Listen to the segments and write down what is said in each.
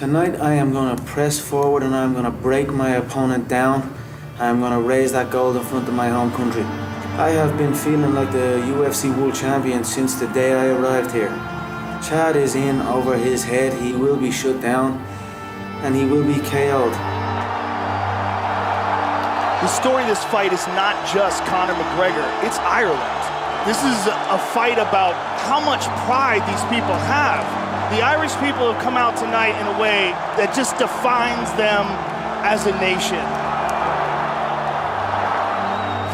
Tonight I am going to press forward and I'm going to break my opponent down. I'm going to raise that gold in front of my home country. I have been feeling like the UFC World Champion since the day I arrived here. Chad is in over his head. He will be shut down and he will be KO'd. The story of this fight is not just Conor McGregor, it's Ireland. This is a fight about how much pride these people have. The Irish people have come out tonight in a way that just defines them as a nation.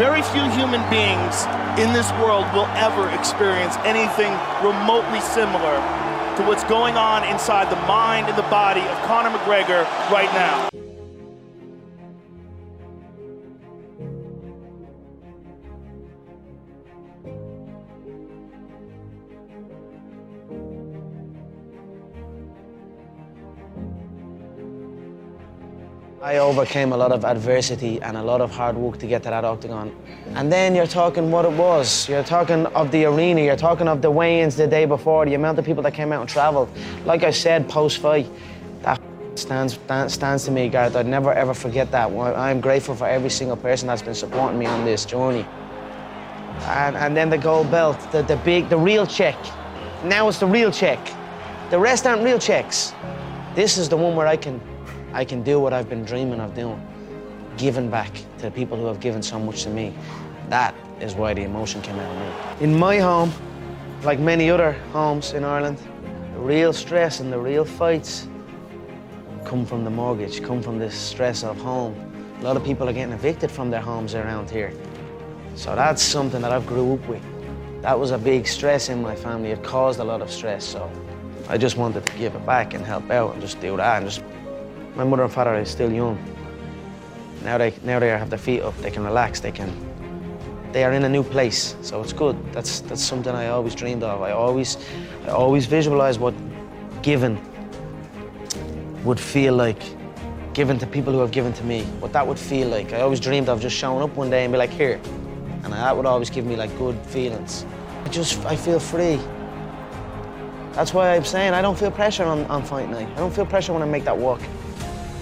Very few human beings in this world will ever experience anything remotely similar to what's going on inside the mind and the body of Conor McGregor right now. I overcame a lot of adversity and a lot of hard work to get to that octagon. And then you're talking what it was. You're talking of the arena, you're talking of the weigh-ins the day before, the amount of people that came out and traveled. Like I said post-fight, that stands, stands to me, Gareth. I'd never ever forget that. I'm grateful for every single person that's been supporting me on this journey. And, and then the gold belt, the, the big, the real check. Now it's the real check. The rest aren't real checks. This is the one where I can I can do what I've been dreaming of doing, giving back to the people who have given so much to me. That is why the emotion came out of me. In my home, like many other homes in Ireland, the real stress and the real fights come from the mortgage, come from the stress of home. A lot of people are getting evicted from their homes around here. So that's something that I've grew up with. That was a big stress in my family. It caused a lot of stress, so I just wanted to give it back and help out and just do that and just my mother and father are still young. Now they now they have their feet up, they can relax, they can they are in a new place, so it's good. That's that's something I always dreamed of. I always I always visualize what given would feel like given to people who have given to me, what that would feel like. I always dreamed of just showing up one day and be like, here. And that would always give me like good feelings. I just, I feel free. That's why I'm saying I don't feel pressure on, on fight night. I don't feel pressure when I make that walk.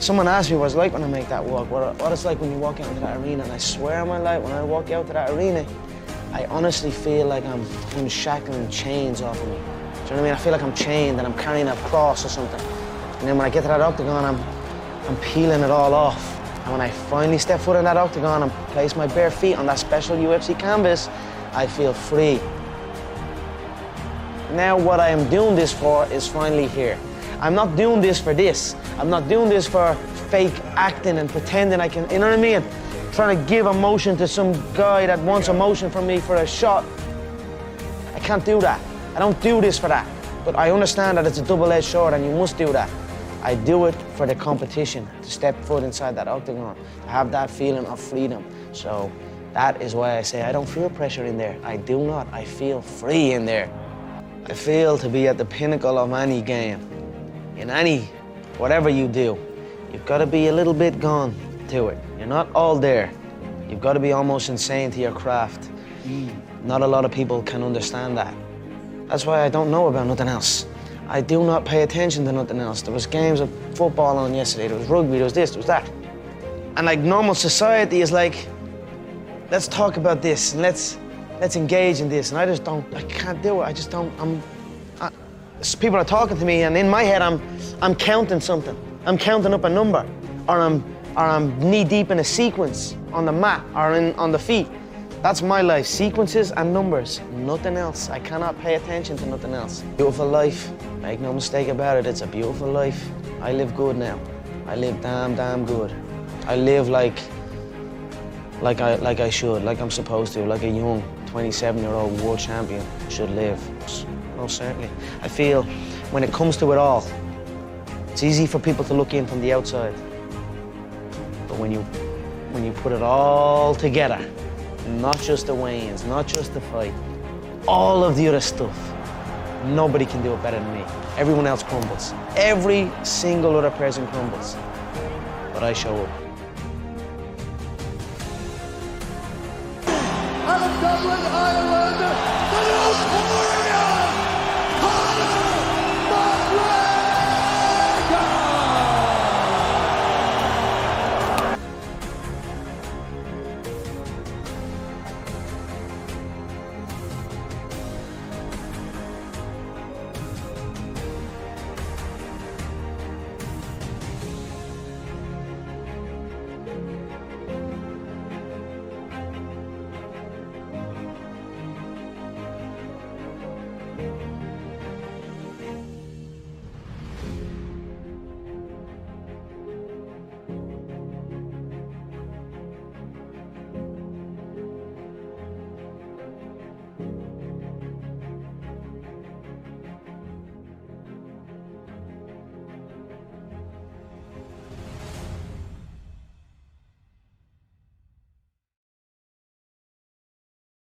Someone asked me what it's like when I make that walk, what, what it's like when you walk out into that arena, and I swear on my life, when I walk out to that arena, I honestly feel like I'm unshackling chains off of me. Do you know what I mean? I feel like I'm chained and I'm carrying a cross or something. And then when I get to that octagon, I'm, I'm peeling it all off. And when I finally step foot in that octagon and place my bare feet on that special UFC canvas, I feel free. Now what I am doing this for is finally here. I'm not doing this for this. I'm not doing this for fake acting and pretending I can, you know what I mean? Trying to give emotion to some guy that wants emotion from me for a shot. I can't do that. I don't do this for that. But I understand that it's a double-edged sword and you must do that. I do it for the competition, to step foot inside that octagon, to have that feeling of freedom. So that is why I say I don't feel pressure in there. I do not. I feel free in there. I feel to be at the pinnacle of any game in any, whatever you do, you've got to be a little bit gone to it. You're not all there. You've got to be almost insane to your craft. Mm. Not a lot of people can understand that. That's why I don't know about nothing else. I do not pay attention to nothing else. There was games of football on yesterday, there was rugby, there was this, there was that. And like normal society is like, let's talk about this and let's let's engage in this. And I just don't, I can't do it. I just don't, I'm people are talking to me, and in my head, I'm, I'm counting something. I'm counting up a number, or I'm, or I'm knee deep in a sequence on the mat or in, on the feet. That's my life, sequences and numbers, nothing else. I cannot pay attention to nothing else. Beautiful life, make no mistake about it, it's a beautiful life. I live good now. I live damn, damn good. I live like, like I, like I should, like I'm supposed to, like a young 27-year-old world champion should live most certainly. I feel when it comes to it all, it's easy for people to look in from the outside. But when you when you put it all together, not just the weigh-ins, not just the fight, all of the other stuff, nobody can do it better than me. Everyone else crumbles. Every single other person crumbles. But I show up. Out of Dublin, Ireland.